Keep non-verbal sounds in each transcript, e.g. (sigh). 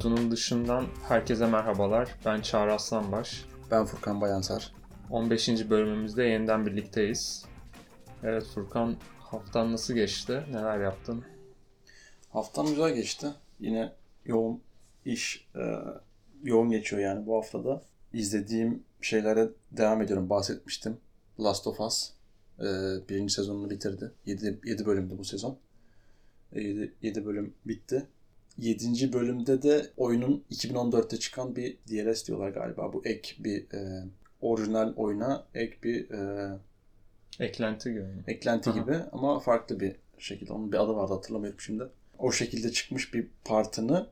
Kutunun dışından herkese merhabalar. Ben Çağrı Aslanbaş. Ben Furkan Bayansar. 15. bölümümüzde yeniden birlikteyiz. Evet Furkan haftan nasıl geçti? Neler yaptın? Haftam güzel geçti. Yine yoğun iş e, yoğun geçiyor yani bu haftada. İzlediğim şeylere devam ediyorum. Bahsetmiştim. Last of Us e, birinci sezonunu bitirdi. 7, 7 bölümdü bu sezon. 7, 7 bölüm bitti. 7. bölümde de oyunun 2014'te çıkan bir DLS diyorlar galiba. Bu ek bir e, orijinal oyuna ek bir e, Eklenti gibi. eklenti Aha. gibi ama farklı bir şekilde. Onun bir adı vardı hatırlamıyorum şimdi. O şekilde çıkmış bir partını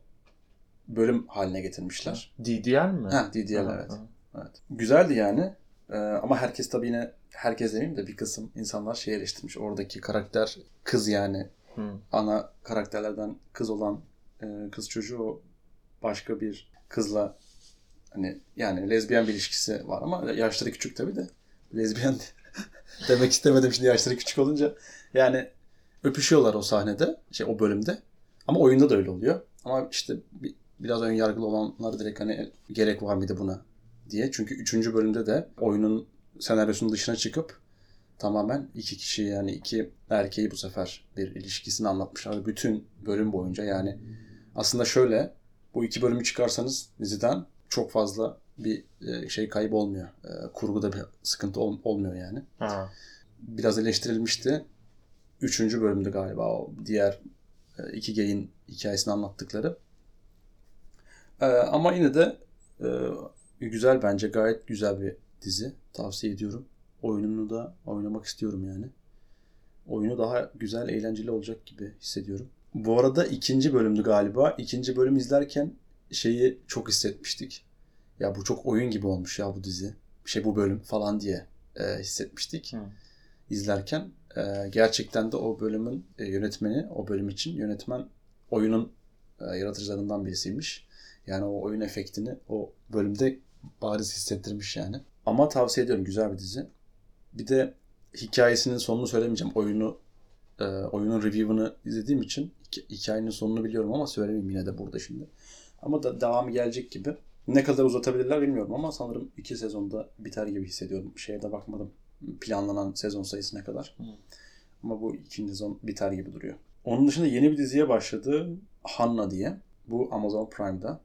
bölüm haline getirmişler. DDR mi? Ha DDL Ha, evet. ha. evet. Güzeldi yani. Ee, ama herkes tabii yine herkes demeyeyim de bir kısım insanlar şey eleştirmiş. Oradaki karakter kız yani Hı. ana karakterlerden kız olan e, kız çocuğu başka bir kızla hani yani lezbiyen bir ilişkisi var ama yaşları küçük tabii de lezbiyen (laughs) demek istemedim şimdi yaşları küçük olunca yani öpüşüyorlar o sahnede şey o bölümde ama oyunda da öyle oluyor ama işte bir, biraz ön yargılı olanlar direkt hani gerek var mıydı buna diye çünkü 3. bölümde de oyunun senaryosunun dışına çıkıp tamamen iki kişi yani iki erkeği bu sefer bir ilişkisini anlatmışlar. Bütün bölüm boyunca yani aslında şöyle bu iki bölümü çıkarsanız diziden çok fazla bir e, şey kaybı olmuyor. E, Kurguda bir sıkıntı ol- olmuyor yani. Ha. Biraz eleştirilmişti. Üçüncü bölümde galiba o diğer e, iki geyin hikayesini anlattıkları. Ama yine de güzel bence gayet güzel bir dizi. Tavsiye ediyorum. Oyununu da oynamak istiyorum yani. Oyunu daha güzel, eğlenceli olacak gibi hissediyorum. Bu arada ikinci bölümdü galiba. İkinci bölüm izlerken şeyi çok hissetmiştik. Ya bu çok oyun gibi olmuş ya bu dizi. Şey bu bölüm falan diye e, hissetmiştik Hı. izlerken. E, gerçekten de o bölümün e, yönetmeni, o bölüm için yönetmen oyunun e, yaratıcılarından birisiymiş. Yani o oyun efektini o bölümde bariz hissettirmiş yani. Ama tavsiye ediyorum güzel bir dizi. Bir de hikayesinin sonunu söylemeyeceğim. Oyunu e, oyunun review'ını izlediğim için hikayenin sonunu biliyorum ama söylemeyeyim yine de burada şimdi. Ama da devamı gelecek gibi. Ne kadar uzatabilirler bilmiyorum ama sanırım iki sezonda biter gibi hissediyorum. Şeye de bakmadım. Planlanan sezon sayısı ne kadar. Hı. Ama bu ikinci sezon biter gibi duruyor. Onun dışında yeni bir diziye başladı. Hanna diye. Bu Amazon Prime'da.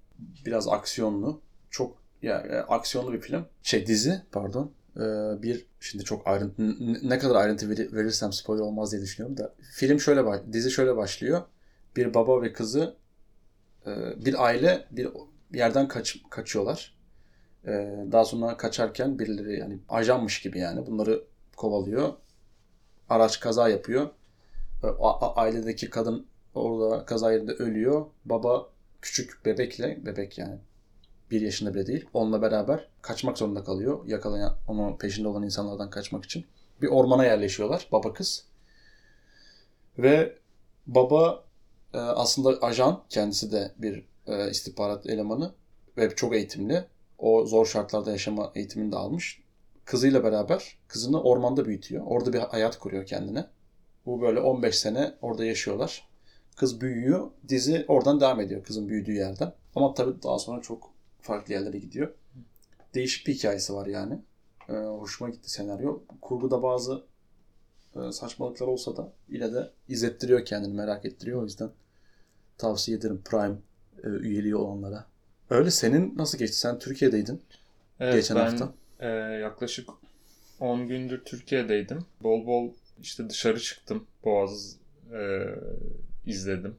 Biraz aksiyonlu. Çok ya e, aksiyonlu bir film. Şey dizi pardon. Ee, bir şimdi çok ayrıntı ne kadar ayrıntı veri- verirsem spoiler olmaz diye düşünüyorum da film şöyle dizi şöyle başlıyor. Bir baba ve kızı e, bir aile bir yerden kaç, kaçıyorlar. E, daha sonra kaçarken birileri yani ajanmış gibi yani bunları kovalıyor. Araç kaza yapıyor. E, ailedeki kadın orada kaza yerinde ölüyor. Baba küçük bebekle bebek yani bir yaşında bile değil. Onunla beraber kaçmak zorunda kalıyor. Yakalayan, onun peşinde olan insanlardan kaçmak için. Bir ormana yerleşiyorlar baba kız. Ve baba e, aslında ajan. Kendisi de bir e, istihbarat elemanı. Ve çok eğitimli. O zor şartlarda yaşama eğitimini de almış. Kızıyla beraber kızını ormanda büyütüyor. Orada bir hayat kuruyor kendine. Bu böyle 15 sene orada yaşıyorlar. Kız büyüyor. Dizi oradan devam ediyor kızın büyüdüğü yerden. Ama tabii daha sonra çok farklı yerlere gidiyor. Değişik bir hikayesi var yani. Ee, hoşuma gitti senaryo. Kurguda bazı e, saçmalıklar olsa da yine de izlettiriyor kendini, merak ettiriyor. O yüzden tavsiye ederim Prime e, üyeliği olanlara. Öyle senin nasıl geçti? Sen Türkiye'deydin Evet, geçen ben, hafta. e, yaklaşık 10 gündür Türkiye'deydim. Bol bol işte dışarı çıktım. Boğaz e, izledim.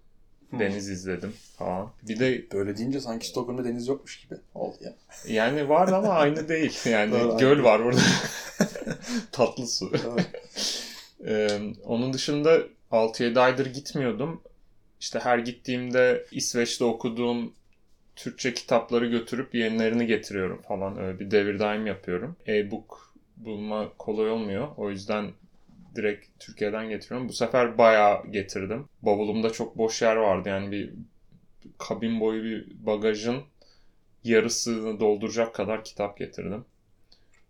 Deniz izledim falan. Bir de Böyle deyince sanki Stockholm'da deniz yokmuş gibi oldu ya. yani var ama (laughs) aynı değil. Yani Doğru, aynı göl değil. var burada. (laughs) Tatlı su. Ee, onun dışında 6-7 aydır gitmiyordum. İşte her gittiğimde İsveç'te okuduğum Türkçe kitapları götürüp yenilerini getiriyorum falan. Öyle bir devir daim yapıyorum. E-book bulma kolay olmuyor. O yüzden direkt Türkiye'den getiriyorum. Bu sefer bayağı getirdim. Bavulumda çok boş yer vardı. Yani bir kabin boyu bir bagajın yarısını dolduracak kadar kitap getirdim.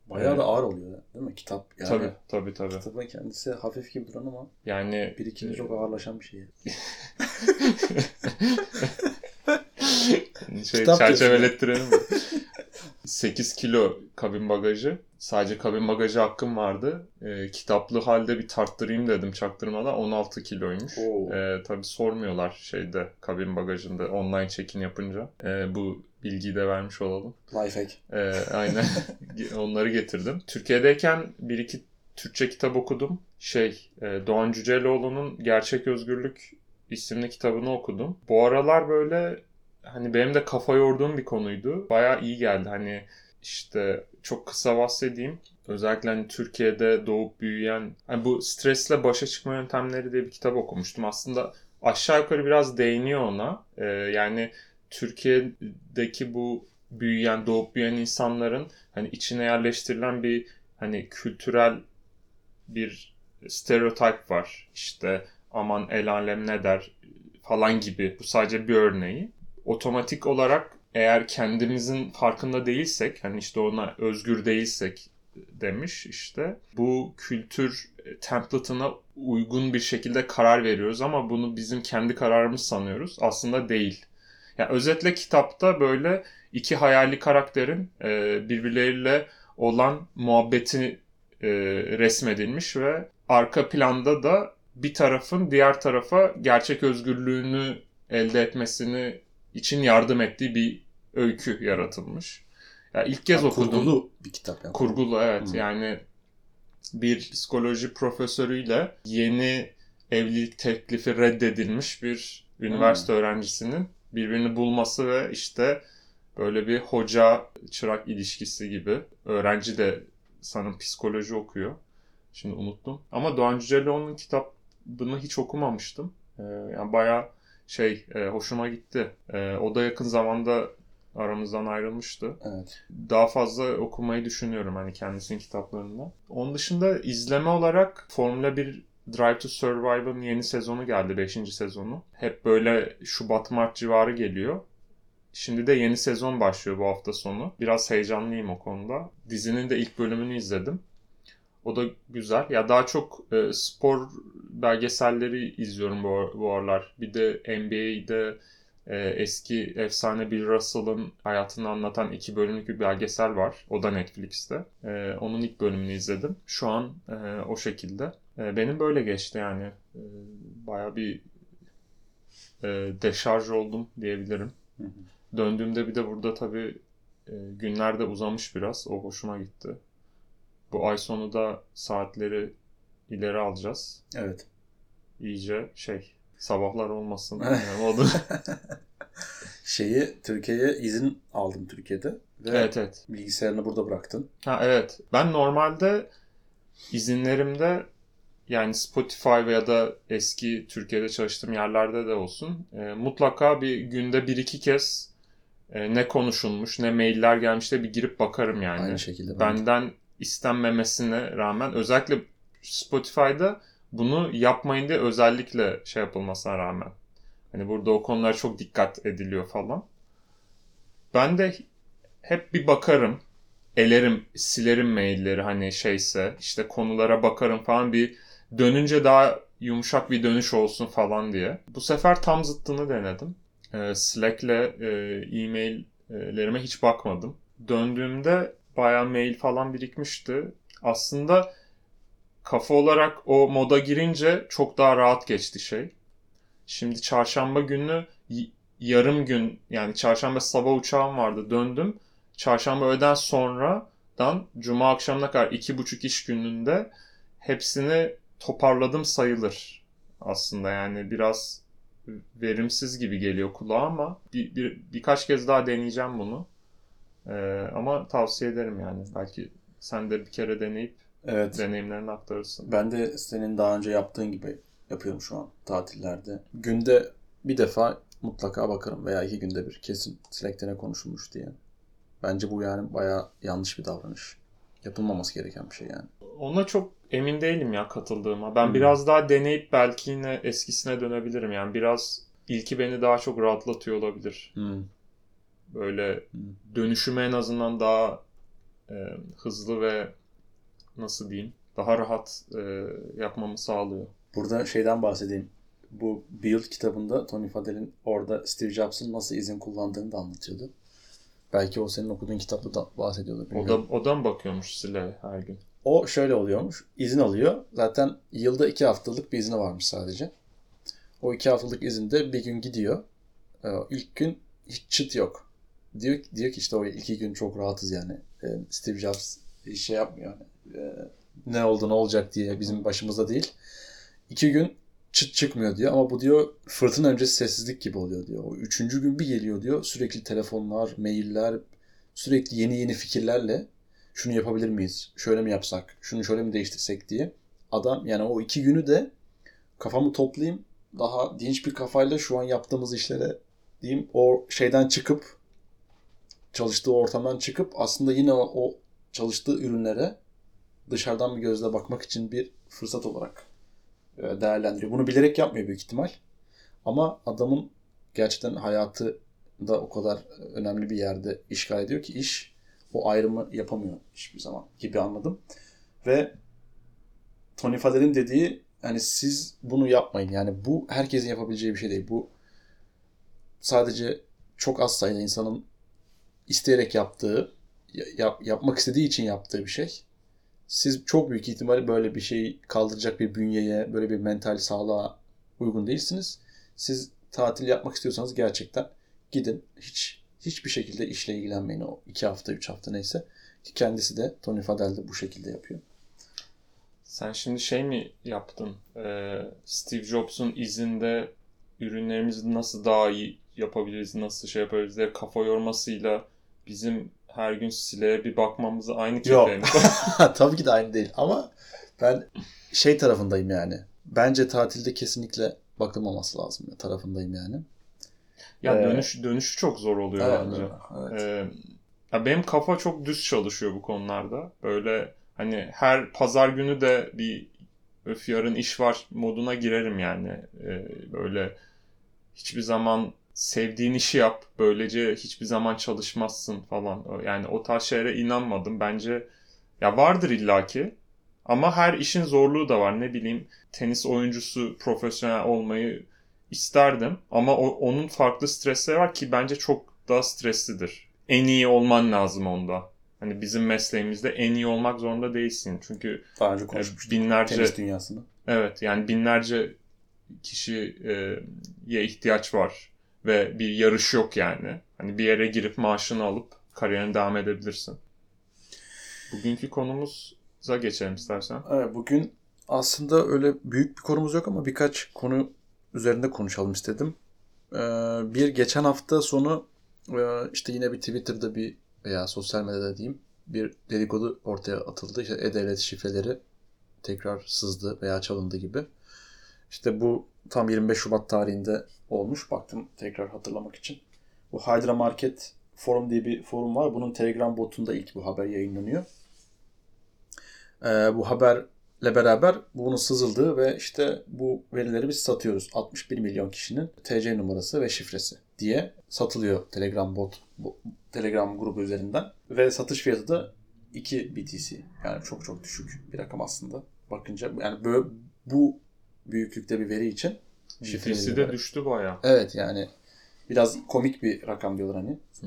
Bayağı Evet. da ağır oluyor değil mi? Kitap yani. Tabii tabii tabii. Kitabın kendisi hafif gibi duran ama Yani birikince çok ağırlaşan bir şey. (laughs) şey, Kitap çerçevelettirelim mi? (laughs) 8 kilo kabin bagajı. Sadece kabin bagajı hakkım vardı. Ee, kitaplı halde bir tarttırayım dedim çaktırmadan. 16 kiloymuş. Oo. Ee, tabii sormuyorlar şeyde kabin bagajında online check-in yapınca. Ee, bu bilgiyi de vermiş olalım. Lifehack. Ee, aynen (laughs) onları getirdim. Türkiye'deyken bir iki Türkçe kitap okudum. Şey e, Doğan Cüceloğlu'nun Gerçek Özgürlük isimli kitabını okudum. Bu aralar böyle hani benim de kafa yorduğum bir konuydu. Bayağı iyi geldi. Hani işte çok kısa bahsedeyim. Özellikle hani Türkiye'de doğup büyüyen hani bu stresle başa çıkma yöntemleri diye bir kitap okumuştum. Aslında aşağı yukarı biraz değiniyor ona. Ee, yani Türkiye'deki bu büyüyen, doğup büyüyen insanların hani içine yerleştirilen bir hani kültürel bir stereotip var. İşte aman el alem ne der falan gibi. Bu sadece bir örneği. Otomatik olarak eğer kendimizin farkında değilsek, hani işte ona özgür değilsek demiş işte. Bu kültür template'ına uygun bir şekilde karar veriyoruz ama bunu bizim kendi kararımız sanıyoruz. Aslında değil. Yani özetle kitapta böyle iki hayali karakterin e, birbirleriyle olan muhabbeti e, resmedilmiş ve arka planda da bir tarafın diğer tarafa gerçek özgürlüğünü elde etmesini için yardım ettiği bir öykü yaratılmış. Yani ilk kez Ha, okudum. Kurgulu bir kitap yani. Kurgulu evet. Hı. Yani bir psikoloji profesörüyle yeni evlilik teklifi reddedilmiş bir üniversite öğrencisinin birbirini bulması ve işte böyle bir hoca çırak ilişkisi gibi. Öğrenci de sanırım psikoloji okuyor. Şimdi unuttum. Ama Doğan Cüceloğlu'nun kitabını hiç okumamıştım. Ee, yani bayağı şey e, hoşuma gitti. Ee, o da yakın zamanda aramızdan ayrılmıştı Evet. daha fazla okumayı düşünüyorum hani kendisinin kitaplarından. Onun dışında izleme olarak Formula 1 Drive to Survive'ın yeni sezonu geldi, 5. sezonu. Hep böyle Şubat-Mart civarı geliyor. Şimdi de yeni sezon başlıyor bu hafta sonu. Biraz heyecanlıyım o konuda. Dizinin de ilk bölümünü izledim. O da güzel. Ya daha çok e, spor belgeselleri izliyorum bu, bu aralar. Bir de NBA'de e, eski efsane Bill Russell'ın hayatını anlatan iki bölümlük bir belgesel var. O da Netflix'te. E, onun ilk bölümünü izledim. Şu an e, o şekilde. E, benim böyle geçti yani. E, Baya bir e, deşarj oldum diyebilirim. Hı hı. Döndüğümde bir de burada tabii e, günler de uzamış biraz. O hoşuma gitti. Bu ay sonu da saatleri ileri alacağız. Evet. İyice şey sabahlar olmasın. Yani o da... (laughs) Şeyi Türkiye'ye izin aldım Türkiye'de. Ve evet evet. bilgisayarını burada bıraktın. Ha evet. Ben normalde izinlerimde yani Spotify veya da eski Türkiye'de çalıştığım yerlerde de olsun e, mutlaka bir günde bir iki kez e, ne konuşulmuş ne mailler gelmiş de bir girip bakarım yani. Aynı şekilde. ben de. İstenmemesine rağmen özellikle Spotify'da bunu yapmayın diye özellikle şey yapılmasına rağmen. Hani burada o konulara çok dikkat ediliyor falan. Ben de hep bir bakarım. Elerim, silerim mailleri hani şeyse işte konulara bakarım falan bir dönünce daha yumuşak bir dönüş olsun falan diye. Bu sefer tam zıttını denedim. Ee, Slack'le e, e-maillerime hiç bakmadım. Döndüğümde bayağı mail falan birikmişti. Aslında kafa olarak o moda girince çok daha rahat geçti şey. Şimdi çarşamba günü yarım gün yani çarşamba sabah uçağım vardı döndüm. Çarşamba öğleden sonradan cuma akşamına kadar iki buçuk iş gününde hepsini toparladım sayılır. Aslında yani biraz verimsiz gibi geliyor kulağa ama bir, bir, birkaç kez daha deneyeceğim bunu. Ee, ama tavsiye ederim yani. Belki sen de bir kere deneyip Evet. deneyimlerini aktarırsın. Ben de senin daha önce yaptığın gibi yapıyorum şu an tatillerde. Günde bir defa mutlaka bakarım veya iki günde bir kesin Slack'te ne konuşulmuş diye. Bence bu yani bayağı yanlış bir davranış. Yapılmaması gereken bir şey yani. Ona çok emin değilim ya katıldığıma. Ben Hmm. biraz daha deneyip belki yine eskisine dönebilirim. Yani biraz ilki beni daha çok rahatlatıyor olabilir. Hmm. Böyle dönüşümü en azından daha e, hızlı ve nasıl diyeyim daha rahat e, yapmamı sağlıyor. Burada şeyden bahsedeyim. bu Build kitabında Tony Fadell'in orada Steve Jobs'ın nasıl izin kullandığını da anlatıyordu. Belki o senin okuduğun kitapta da bahsediyordu. O da, o da mı bakıyormuş Sile her gün? O şöyle oluyormuş. İzin alıyor. Zaten yılda iki haftalık bir izni varmış sadece. O iki haftalık izinde bir gün gidiyor. Ee, ilk gün hiç çıt yok. Diyor, diyor ki işte o iki gün çok rahatız yani. Ee, Steve Jobs şey yapmıyor. Ee, ne oldu ne olacak diye bizim başımızda değil. İki gün çıt çıkmıyor diyor ama bu diyor fırtına öncesi sessizlik gibi oluyor diyor. O üçüncü gün bir geliyor diyor sürekli telefonlar, mailler, sürekli yeni yeni fikirlerle şunu yapabilir miyiz? Şöyle mi yapsak? Şunu şöyle mi değiştirsek diye. Adam yani o iki günü de kafamı toplayayım daha dinç bir kafayla şu an yaptığımız işlere diyeyim o şeyden çıkıp çalıştığı ortamdan çıkıp aslında yine o, çalıştığı ürünlere dışarıdan bir gözle bakmak için bir fırsat olarak e, değerlendiriyor. Bunu bilerek yapmıyor büyük ihtimal. Ama adamın gerçekten hayatı da o kadar önemli bir yerde işgal ediyor ki iş o ayrımı yapamıyor hiçbir zaman gibi anladım. Ve Tony Fadell'in dediği yani siz bunu yapmayın. Yani bu herkesin yapabileceği bir şey değil. Bu sadece çok az sayıda insanın isteyerek yaptığı, yap, yapmak istediği için yaptığı bir şey. Siz çok büyük ihtimalle böyle bir şey kaldıracak bir bünyeye, böyle bir mental sağlığa uygun değilsiniz. Siz tatil yapmak istiyorsanız gerçekten gidin. Hiç hiçbir şekilde işle ilgilenmeyin o iki hafta, üç hafta neyse. Ki kendisi de Tony Fadell de bu şekilde yapıyor. Sen şimdi şey mi yaptın? Ee, Steve Jobs'un izinde ürünlerimizi nasıl daha iyi yapabiliriz, nasıl şey yapabiliriz diye kafa yormasıyla bizim her gün sileye bir bakmamızı aynı kefeye mi? (laughs) Tabii ki de aynı değil ama ben şey tarafındayım yani. Bence tatilde kesinlikle bakılmaması lazım tarafındayım yani. Ya ee, dönüş dönüşü çok zor oluyor evet, bence. Evet. Ee, ya benim kafa çok düz çalışıyor bu konularda. Böyle hani her pazar günü de bir öf yarın iş var moduna girerim yani. Ee, böyle hiçbir zaman sevdiğin işi yap. Böylece hiçbir zaman çalışmazsın falan. Yani o tarz şeylere inanmadım. Bence ya vardır illaki. Ama her işin zorluğu da var. Ne bileyim tenis oyuncusu profesyonel olmayı isterdim. Ama o, onun farklı stresleri var ki bence çok daha streslidir. En iyi olman lazım onda. Hani bizim mesleğimizde en iyi olmak zorunda değilsin. Çünkü Daha önce konuşmuştuk. binlerce tenis dünyasını. Evet yani binlerce kişiye ihtiyaç var ve bir yarış yok yani. Hani bir yere girip maaşını alıp kariyerine devam edebilirsin. Bugünkü konumuza geçelim istersen. Evet bugün aslında öyle büyük bir konumuz yok ama birkaç konu üzerinde konuşalım istedim. Ee, bir geçen hafta sonu e, işte yine bir Twitter'da bir veya sosyal medyada diyeyim bir dedikodu ortaya atıldı. İşte e-devlet şifreleri tekrar sızdı veya çalındı gibi. İşte bu tam 25 Şubat tarihinde olmuş. Baktım tekrar hatırlamak için. Bu Hydra Market Forum diye bir forum var. Bunun Telegram botunda ilk bu haber yayınlanıyor. Ee, bu haberle beraber bunun sızıldığı ve işte bu verileri biz satıyoruz. 61 milyon kişinin TC numarası ve şifresi diye satılıyor Telegram bot bu Telegram grubu üzerinden ve satış fiyatı da 2 BTC. Yani çok çok düşük bir rakam aslında. Bakınca yani böyle bu büyüklükte bir veri için şifresi de düştü baya. Evet yani biraz komik bir rakam diyorlar hani. Hı.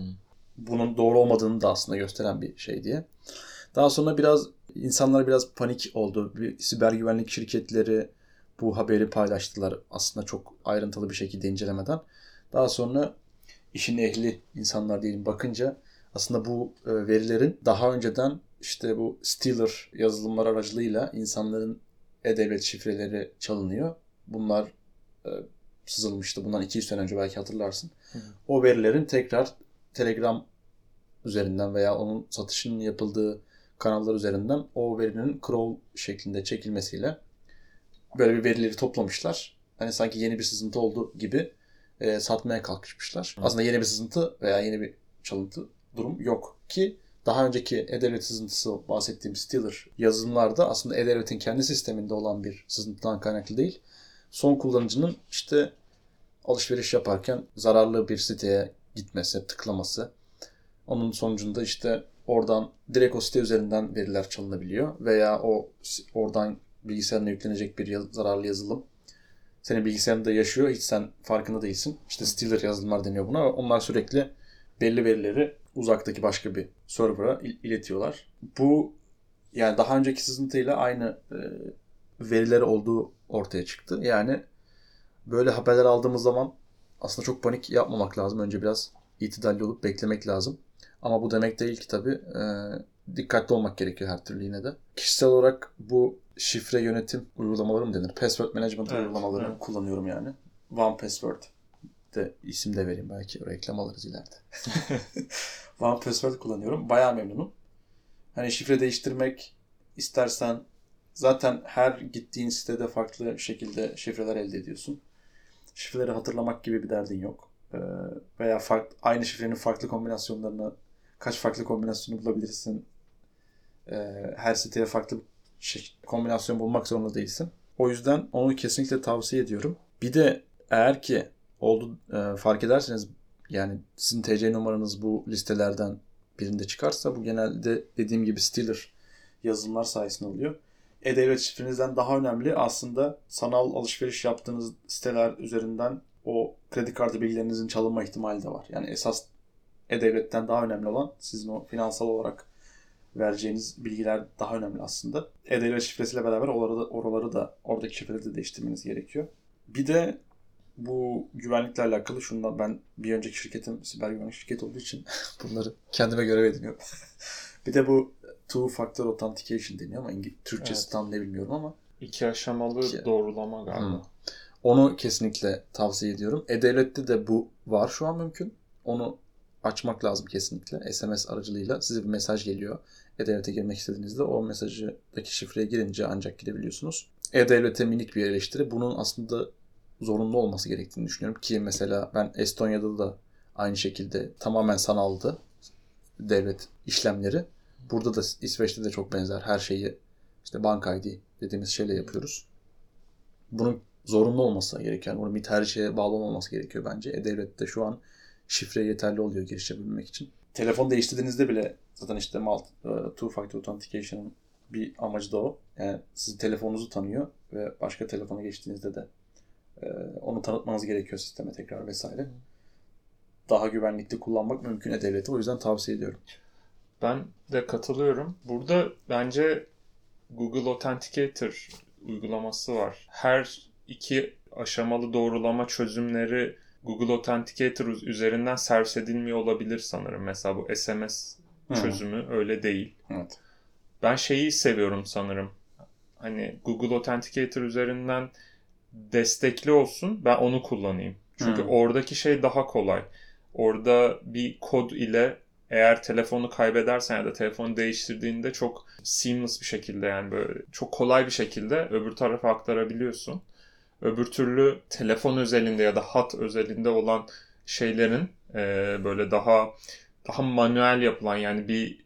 Bunun doğru olmadığını da aslında gösteren bir şey diye. Daha sonra biraz insanlar biraz panik oldu. Bir siber güvenlik şirketleri bu haberi paylaştılar aslında çok ayrıntılı bir şekilde incelemeden. Daha sonra işin ehli insanlar diyelim bakınca aslında bu e, verilerin daha önceden işte bu Stealer yazılımlar aracılığıyla insanların e-devlet şifreleri çalınıyor. Bunlar e, sızılmıştı. Bundan 200 sene önce belki hatırlarsın. Hı. O verilerin tekrar Telegram üzerinden veya onun satışının yapıldığı kanallar üzerinden o verinin crawl şeklinde çekilmesiyle böyle bir verileri toplamışlar. Hani sanki yeni bir sızıntı oldu gibi e, satmaya kalkışmışlar. Hı. Aslında yeni bir sızıntı veya yeni bir çalıntı durum yok ki daha önceki E-Devlet sızıntısı bahsettiğim Stealer yazılımlarda aslında E-Devlet'in kendi sisteminde olan bir sızıntıdan kaynaklı değil. Son kullanıcının işte alışveriş yaparken zararlı bir siteye gitmesi, tıklaması. Onun sonucunda işte oradan direkt o site üzerinden veriler çalınabiliyor veya o oradan bilgisayarına yüklenecek bir yaz, zararlı yazılım senin bilgisayarında yaşıyor. Hiç sen farkında değilsin. İşte Stealer yazılımlar deniyor buna. Onlar sürekli belli verileri uzaktaki başka bir server'a iletiyorlar. Bu yani daha önceki sızıntıyla aynı e, verileri olduğu ortaya çıktı. Yani böyle haberler aldığımız zaman aslında çok panik yapmamak lazım. Önce biraz itidalli olup beklemek lazım. Ama bu demek değil ki tabii e, dikkatli olmak gerekiyor her türlü yine de. Kişisel olarak bu şifre yönetim uygulamaları mı denir? Password management evet, uygulamalarını evet. kullanıyorum yani. One Password de isim de vereyim belki reklam alırız ileride. (laughs) One Password kullanıyorum. Bayağı memnunum. Hani şifre değiştirmek istersen zaten her gittiğin sitede farklı şekilde şifreler elde ediyorsun. Şifreleri hatırlamak gibi bir derdin yok. Ee, veya farklı, aynı şifrenin farklı kombinasyonlarını kaç farklı kombinasyonu bulabilirsin. Ee, her siteye farklı şey, kombinasyon bulmak zorunda değilsin. O yüzden onu kesinlikle tavsiye ediyorum. Bir de eğer ki oldu e, fark ederseniz yani sizin TC numaranız bu listelerden birinde çıkarsa bu genelde dediğim gibi Stealer yazılımlar sayesinde oluyor. E-Devlet şifrenizden daha önemli aslında sanal alışveriş yaptığınız siteler üzerinden o kredi kartı bilgilerinizin çalınma ihtimali de var. Yani esas E-Devlet'ten daha önemli olan sizin o finansal olarak vereceğiniz bilgiler daha önemli aslında. E-Devlet şifresiyle beraber oraları oraları da oradaki şifreleri de değiştirmeniz gerekiyor. Bir de bu güvenlikle alakalı şundan ben bir önceki şirketim siber güvenlik şirketi olduğu için (laughs) bunları kendime görev ediniyorum. (laughs) bir de bu two factor authentication deniyor ama İngiliz, Türkçesi evet. tam ne bilmiyorum ama. İki aşamalı İki. doğrulama galiba. Hmm. Onu kesinlikle tavsiye ediyorum. E-Devlet'te de bu var şu an mümkün. Onu açmak lazım kesinlikle. SMS aracılığıyla size bir mesaj geliyor. E-Devlet'e girmek istediğinizde o mesajdaki şifreye girince ancak girebiliyorsunuz. E-Devlet'e minik bir eleştiri. Bunun aslında zorunlu olması gerektiğini düşünüyorum. Ki mesela ben Estonya'da da aynı şekilde tamamen sanaldı devlet işlemleri. Burada da İsveç'te de çok benzer her şeyi işte bank ID dediğimiz şeyle yapıyoruz. Bunun zorunlu olması gerekiyor. Yani bunun bir tercihe bağlı olmaması gerekiyor bence. E-Devlet'te şu an şifre yeterli oluyor giriş için. Telefon değiştirdiğinizde bile zaten işte e, two factor authentication'ın bir amacı da o. Yani sizin telefonunuzu tanıyor ve başka telefona geçtiğinizde de e, onu tanıtmanız gerekiyor sisteme tekrar vesaire. Daha güvenlikli kullanmak mümkün e-devleti. O yüzden tavsiye ediyorum. Ben de katılıyorum. Burada bence Google Authenticator uygulaması var. Her iki aşamalı doğrulama çözümleri Google Authenticator üzerinden servis edilmiyor olabilir sanırım. Mesela bu SMS çözümü Hı. öyle değil. Evet. Ben şeyi seviyorum sanırım. Hani Google Authenticator üzerinden destekli olsun ben onu kullanayım. Çünkü Hı. oradaki şey daha kolay. Orada bir kod ile eğer telefonu kaybedersen ya da telefonu değiştirdiğinde çok seamless bir şekilde yani böyle çok kolay bir şekilde öbür tarafa aktarabiliyorsun. Öbür türlü telefon özelinde ya da hat özelinde olan şeylerin e, böyle daha daha manuel yapılan yani bir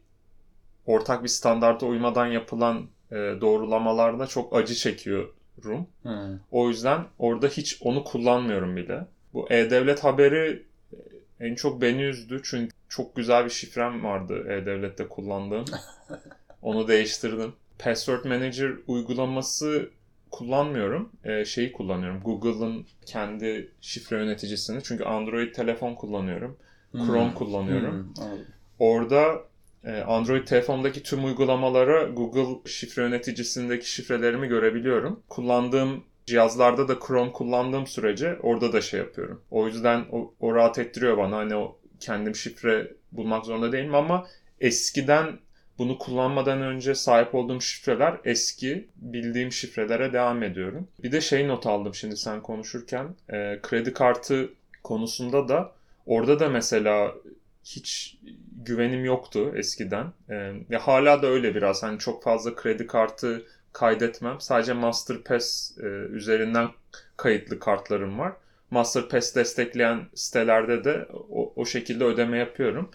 ortak bir standarta uymadan yapılan e, doğrulamalarda çok acı çekiyorum. Hmm. O yüzden orada hiç onu kullanmıyorum bile. Bu E-Devlet haberi en çok beni üzdü çünkü çok güzel bir şifrem vardı E-Devlet'te kullandığım. (laughs) Onu değiştirdim. Password Manager uygulaması kullanmıyorum. Ee, şeyi kullanıyorum. Google'ın kendi şifre yöneticisini. Çünkü Android telefon kullanıyorum. Hmm. Chrome kullanıyorum. Hmm. Orada e, Android telefondaki tüm uygulamalara Google şifre yöneticisindeki şifrelerimi görebiliyorum. Kullandığım cihazlarda da Chrome kullandığım sürece orada da şey yapıyorum. O yüzden o, o rahat ettiriyor bana. Hani o kendim şifre bulmak zorunda değilim ama eskiden bunu kullanmadan önce sahip olduğum şifreler eski bildiğim şifrelere devam ediyorum. Bir de şey not aldım şimdi sen konuşurken. E, kredi kartı konusunda da orada da mesela hiç güvenim yoktu eskiden. E, ya hala da öyle biraz. Hani çok fazla kredi kartı kaydetmem. Sadece MasterPass e, üzerinden kayıtlı kartlarım var. MasterPass destekleyen sitelerde de o, o şekilde ödeme yapıyorum.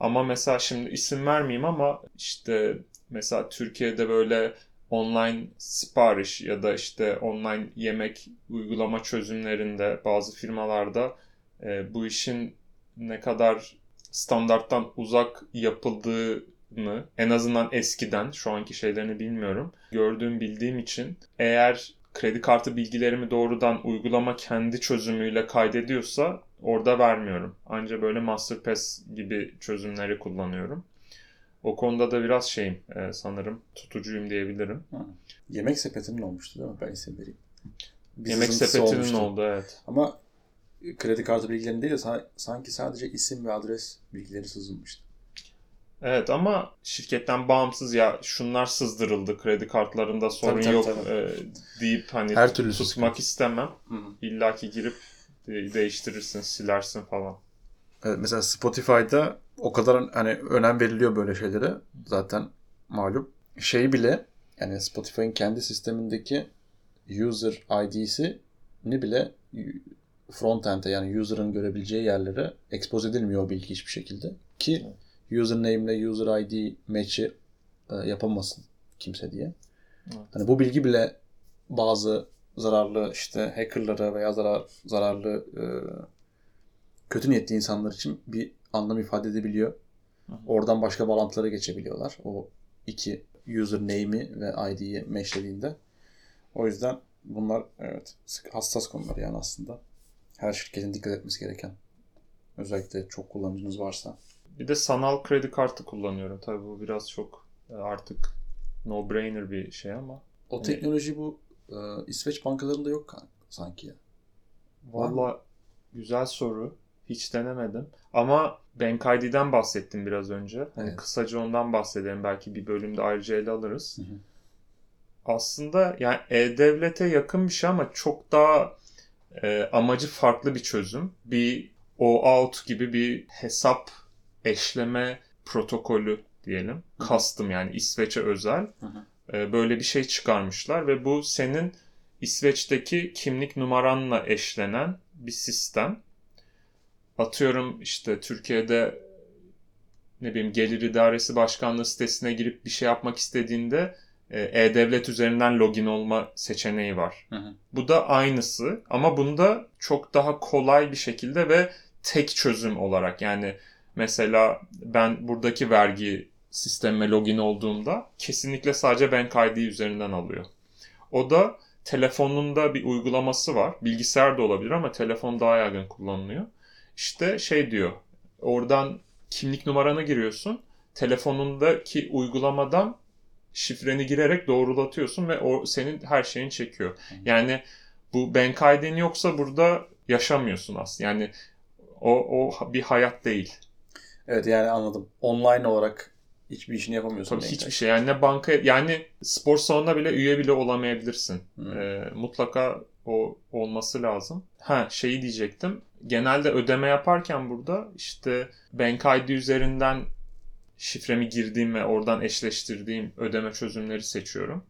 Ama mesela şimdi isim vermeyeyim ama işte mesela Türkiye'de böyle online sipariş ya da işte online yemek uygulama çözümlerinde bazı firmalarda e, bu işin ne kadar standarttan uzak yapıldığını en azından eskiden şu anki şeylerini bilmiyorum gördüğüm bildiğim için eğer kredi kartı bilgilerimi doğrudan uygulama kendi çözümüyle kaydediyorsa orada vermiyorum. Ancak böyle Masterpass gibi çözümleri kullanıyorum. O konuda da biraz şeyim e, sanırım tutucuyum diyebilirim. Hı. Yemek sepetinin olmuştu değil mi? Ben isim vereyim. Bir Yemek sepetinin olmuştu. oldu evet. Ama kredi kartı bilgilerinde değil de sa- sanki sadece isim ve adres bilgileri sızılmıştı. Evet ama şirketten bağımsız ya şunlar sızdırıldı kredi kartlarında sorun Tabii, tabii, yok tabii. e, deyip hani Her türlü tutmak sıkıntı. istemem. Hı hı. İlla ki girip de- değiştirirsin, silersin falan. Evet, mesela Spotify'da o kadar hani önem veriliyor böyle şeylere. Zaten malum. Şey bile yani Spotify'ın kendi sistemindeki user ID'sini bile frontend'e yani user'ın görebileceği yerlere expose edilmiyor o bilgi hiçbir şekilde. Ki username ile user ID match'i e, yapamasın kimse diye. Evet. Hani bu bilgi bile bazı zararlı işte hackerlara veya zarar, zararlı e, kötü niyetli insanlar için bir anlam ifade edebiliyor. Hı hı. Oradan başka bağlantılara geçebiliyorlar. O iki username'i ve ID'yi matchlediğinde. O yüzden bunlar evet hassas konular yani aslında. Her şirketin dikkat etmesi gereken. Özellikle çok kullanıcınız varsa. Bir de sanal kredi kartı kullanıyorum. Tabii bu biraz çok e, artık no-brainer bir şey ama. O Hani- teknoloji bu e, İsveç bankalarında yok sanki ya. Valla güzel soru. Hiç denemedim. Ama Bank ID'den bahsettim biraz önce. Hani Evet. kısaca ondan bahsedelim. Belki bir bölümde ayrıca ele alırız. Hı hı. Aslında yani e-devlete yakın bir şey ama çok daha e, amacı farklı bir çözüm. Bir OAuth gibi bir hesap eşleme protokolü diyelim. Custom yani İsveç'e özel. Hı hı. E, böyle bir şey çıkarmışlar ve bu senin İsveç'teki kimlik numaranla eşlenen bir sistem. Atıyorum işte Türkiye'de ne bileyim Gelir İdaresi Başkanlığı sitesine girip bir şey yapmak istediğinde e-devlet üzerinden login olma seçeneği var. Hı hı. Bu da aynısı ama bunda çok daha kolay bir şekilde ve tek çözüm olarak yani mesela ben buradaki vergi sistemime login olduğumda kesinlikle sadece Bank ID üzerinden alıyor. O da telefonunda bir uygulaması var. Bilgisayar da olabilir ama telefon daha yaygın kullanılıyor. İşte şey diyor. Oradan kimlik numaranı giriyorsun. Telefonundaki uygulamadan şifreni girerek doğrulatıyorsun ve o senin her şeyini çekiyor. Yani bu Bank ID'nin yoksa burada yaşamıyorsun aslında. Yani o, o bir hayat değil. Evet yani anladım. Online olarak hiçbir işini yapamıyorsun. Tabii hiçbir şey. Yani ne banka yani spor salonuna bile üye bile olamayabilirsin. Hı. Ee, mutlaka o olması lazım. Ha şeyi diyecektim. Genelde ödeme yaparken burada işte Bank ID üzerinden şifremi girdiğim ve oradan eşleştirdiğim ödeme çözümleri seçiyorum.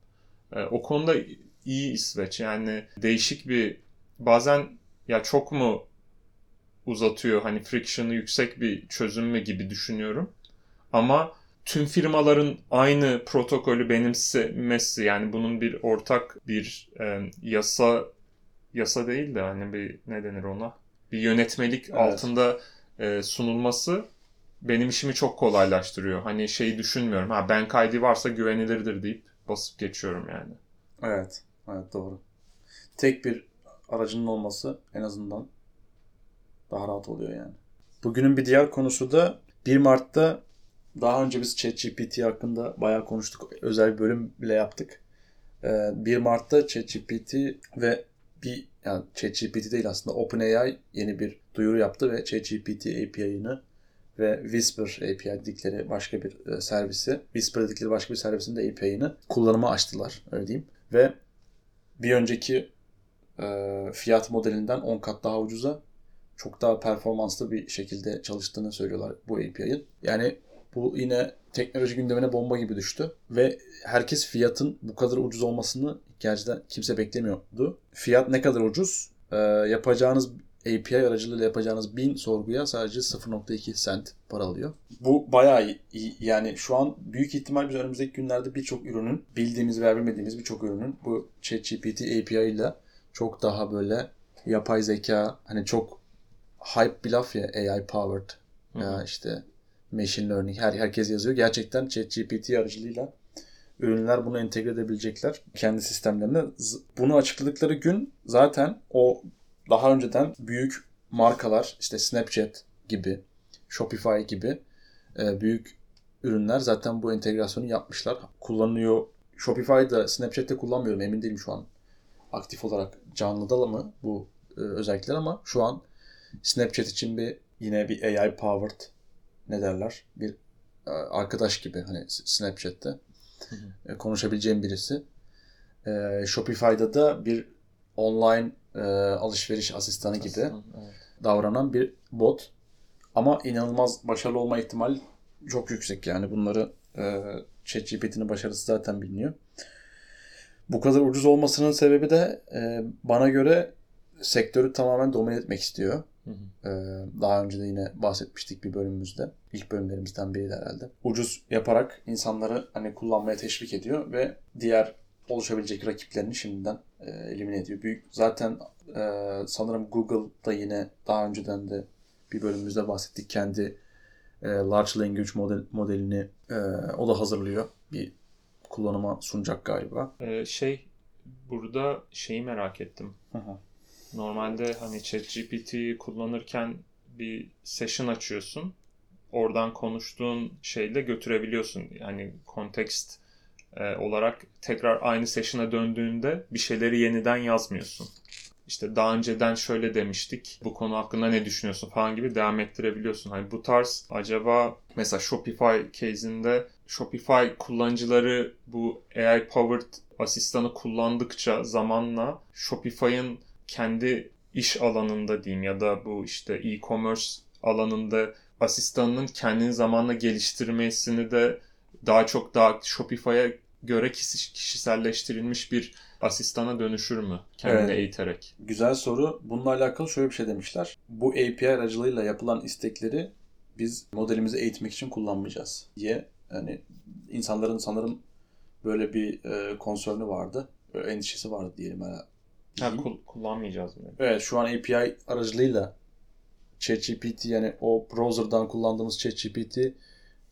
Ee, o konuda iyi İsveç. Yani değişik bir bazen ya çok mu uzatıyor hani friction'ı yüksek bir çözüm mü gibi düşünüyorum. Ama tüm firmaların aynı protokolü benimsemesi yani bunun bir ortak bir e, yasa yasa değil de hani bir ne denir ona bir yönetmelik Evet. altında e, sunulması benim işimi çok kolaylaştırıyor. Hani şeyi düşünmüyorum. Ha Bank ID varsa güvenilirdir deyip basıp geçiyorum yani. Evet. Evet doğru. Tek bir aracının olması en azından daha rahat oluyor yani. Bugünün bir diğer konusu da 1 Mart'ta daha önce biz ChatGPT hakkında bayağı konuştuk. Özel bir bölüm bile yaptık. Ee, 1 Mart'ta ChatGPT ve bir yani ChatGPT değil aslında OpenAI yeni bir duyuru yaptı ve ChatGPT API'ını ve Whisper API dedikleri başka bir e, servisi, Whisper dedikleri başka bir servisin de API'ını kullanıma açtılar öyle diyeyim. Ve bir önceki e, fiyat modelinden 10 kat daha ucuza çok daha performanslı bir şekilde çalıştığını söylüyorlar bu API'ın. Yani bu yine teknoloji gündemine bomba gibi düştü ve herkes fiyatın bu kadar ucuz olmasını gerçekten kimse beklemiyordu. Fiyat ne kadar ucuz? E, yapacağınız API aracılığıyla yapacağınız 1000 sorguya sadece 0.2 cent para alıyor. Bu bayağı iyi-. Yani şu an büyük ihtimal biz önümüzdeki günlerde birçok ürünün, bildiğimiz veya bilmediğimiz birçok ürünün bu ChatGPT API ile çok daha böyle yapay zeka, hani çok hype bir laf ya AI powered Hı ya işte machine learning her herkes yazıyor. Gerçekten ChatGPT aracılığıyla ürünler bunu entegre edebilecekler kendi sistemlerine. Bunu açıkladıkları gün zaten o daha önceden büyük markalar işte Snapchat gibi, Shopify gibi e, büyük ürünler zaten bu entegrasyonu yapmışlar. Kullanıyor. Shopify'da Snapchat'te kullanmıyorum emin değilim şu an. Aktif olarak canlıda mı bu e, özellikler ama şu an Snapchat için bir yine bir AI powered ne derler bir e, arkadaş gibi hani Snapchat'te e, konuşabileceğim birisi. E, Shopify'da da bir online e, alışveriş asistanı gibi Aslında, evet. davranan bir bot. Ama inanılmaz başarılı olma ihtimali çok yüksek yani bunları e, ChatGPT'nin başarısı zaten biliniyor. Bu kadar ucuz olmasının sebebi de e, bana göre sektörü tamamen domine etmek istiyor. Hı hı. E, daha önce de yine bahsetmiştik bir bölümümüzde. İlk bölümlerimizden biriydi herhalde. Ucuz yaparak insanları hani kullanmaya teşvik ediyor ve diğer oluşabilecek rakiplerini şimdiden e, elimine ediyor. Büyük zaten e, sanırım Google'da yine daha önceden de bir bölümümüzde bahsettik. Kendi e, Large Language model, modelini e, o da hazırlıyor. Bir kullanıma sunacak galiba. Ee, şey burada şeyi merak ettim. Normalde hani ChatGPT kullanırken bir session açıyorsun. Oradan konuştuğun şeyle götürebiliyorsun. Yani kontekst e, olarak tekrar aynı session'a döndüğünde bir şeyleri yeniden yazmıyorsun. İşte daha önceden şöyle demiştik. Bu konu hakkında ne düşünüyorsun falan gibi devam ettirebiliyorsun. Hani bu tarz acaba mesela Shopify case'inde Shopify kullanıcıları bu AI powered asistanı kullandıkça zamanla Shopify'ın kendi iş alanında diyeyim ya da bu işte e-commerce alanında asistanının kendini zamanla geliştirmesini de daha çok daha Shopify'a göre kişi- kişiselleştirilmiş bir asistana dönüşür mü kendini Evet. eğiterek? Güzel soru. Bununla alakalı şöyle bir şey demişler. Bu API aracılığıyla yapılan istekleri biz modelimizi eğitmek için kullanmayacağız diye hani insanların sanırım böyle bir e, konsörnü vardı. Böyle endişesi vardı diyelim. herhalde. Ha, kul- kullanmayacağız mı? Evet şu an API aracılığıyla ChatGPT yani o browser'dan kullandığımız ChatGPT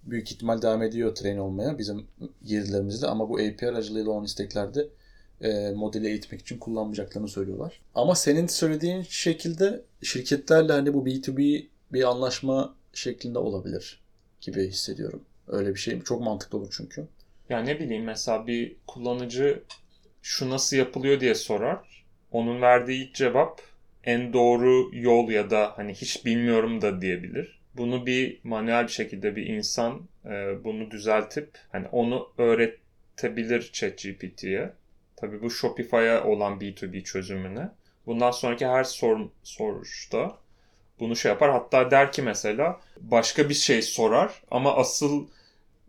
büyük ihtimal devam ediyor train olmaya bizim girdilerimizle ama bu API aracılığıyla olan isteklerde e, modeli eğitmek için kullanmayacaklarını söylüyorlar. Ama senin söylediğin şekilde şirketlerle hani bu B2B bir anlaşma şeklinde olabilir gibi hissediyorum. Öyle bir şey çok mantıklı olur çünkü. Ya ne bileyim mesela bir kullanıcı şu nasıl yapılıyor diye sorar. Onun verdiği ilk cevap en doğru yol ya da hani hiç bilmiyorum da diyebilir. Bunu bir manuel bir şekilde bir insan e, bunu düzeltip hani onu öğretebilir ChatGPT'ye. Tabii bu Shopify'a olan B2B çözümüne. Bundan sonraki her sorun, soruşta bunu şey yapar. Hatta der ki mesela başka bir şey sorar ama asıl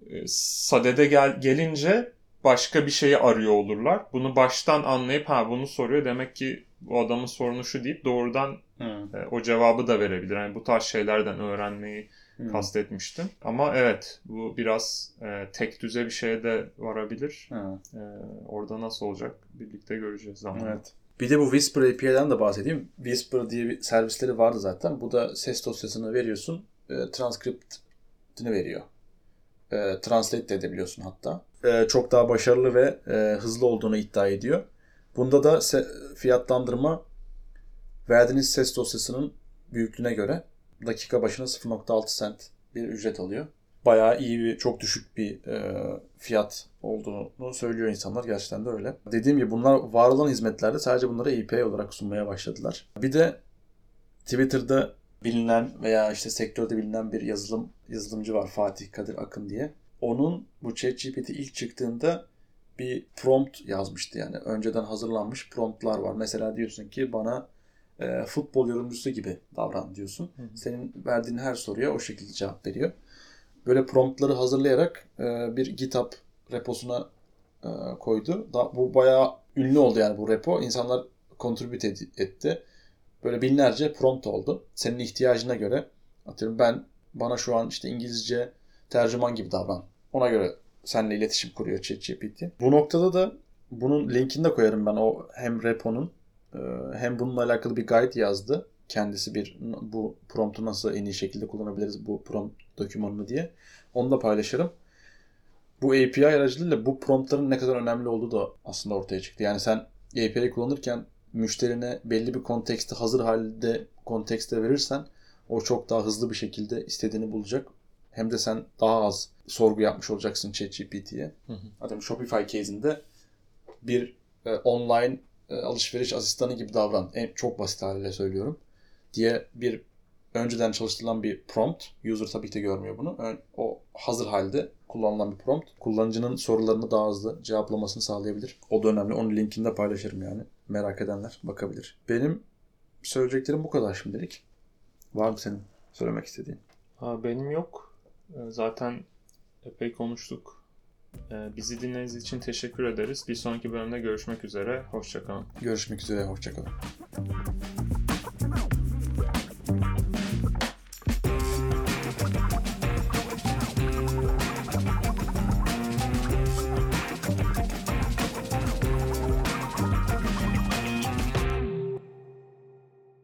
e, sadede gel, gelince başka bir şeyi arıyor olurlar. Bunu baştan anlayıp ha bunu soruyor demek ki bu adamın sorunu şu deyip doğrudan e, o cevabı da verebilir. Yani bu tarz şeylerden öğrenmeyi Hmm. kastetmiştim. Ama evet bu biraz e, tek düze bir şeye de varabilir. E, orada nasıl olacak birlikte göreceğiz zamanla. Evet. Bir de bu Whisper API'den de bahsedeyim. Whisper diye bir servisleri vardı zaten. Bu da ses dosyasını veriyorsun. E, transcript'ini veriyor. E, translate de edebiliyorsun hatta. E, çok daha başarılı ve e, hızlı olduğunu iddia ediyor. Bunda da fiyatlandırma verdiğiniz ses dosyasının büyüklüğüne göre dakika başına 0.6 cent bir ücret alıyor. Bayağı iyi bir, çok düşük bir e, fiyat olduğunu söylüyor insanlar. Gerçekten de öyle. Dediğim gibi bunlar var olan hizmetlerde sadece bunları API olarak sunmaya başladılar. Bir de Twitter'da bilinen veya işte sektörde bilinen bir yazılım yazılımcı var Fatih Kadir Akın diye. Onun bu ChatGPT ilk çıktığında bir prompt yazmıştı yani. Önceden hazırlanmış promptlar var. Mesela diyorsun ki bana e, futbol yorumcusu gibi davran diyorsun. Hı hı. Senin verdiğin her soruya o şekilde cevap veriyor. Böyle promptları hazırlayarak e, bir GitHub reposuna e, koydu. Da, bu bayağı ünlü oldu yani bu repo. İnsanlar contribute ed- etti. Böyle binlerce prompt oldu. Senin ihtiyacına göre atıyorum ben bana şu an işte İngilizce tercüman gibi davran. Ona göre seninle iletişim kuruyor ChatGPT. Bu noktada da bunun linkini de koyarım ben o hem reponun hem bununla alakalı bir guide yazdı. Kendisi bir bu promptu nasıl en iyi şekilde kullanabiliriz bu prompt dokümanını diye. Onu da paylaşırım. Bu API aracılığıyla bu promptların ne kadar önemli olduğu da aslında ortaya çıktı. Yani sen API kullanırken müşterine belli bir konteksti hazır halde kontekste verirsen o çok daha hızlı bir şekilde istediğini bulacak. Hem de sen daha az sorgu yapmış olacaksın ChatGPT'ye. Hı hı. Atıyorum Shopify case'inde bir e, online alışveriş asistanı gibi davran. En, çok basit haliyle söylüyorum. Diye bir önceden çalıştırılan bir prompt. User tabii ki de görmüyor bunu. O hazır halde kullanılan bir prompt. Kullanıcının sorularını daha hızlı cevaplamasını sağlayabilir. O da önemli. Onun linkini de paylaşırım yani. Merak edenler bakabilir. Benim söyleyeceklerim bu kadar şimdilik. Var mı senin söylemek istediğin? Ha, benim yok. Ee, Zaten epey konuştuk. Ee, Bizi dinlediğiniz için teşekkür ederiz. Bir sonraki bölümde görüşmek üzere. Hoşçakalın. Görüşmek üzere. Hoşçakalın.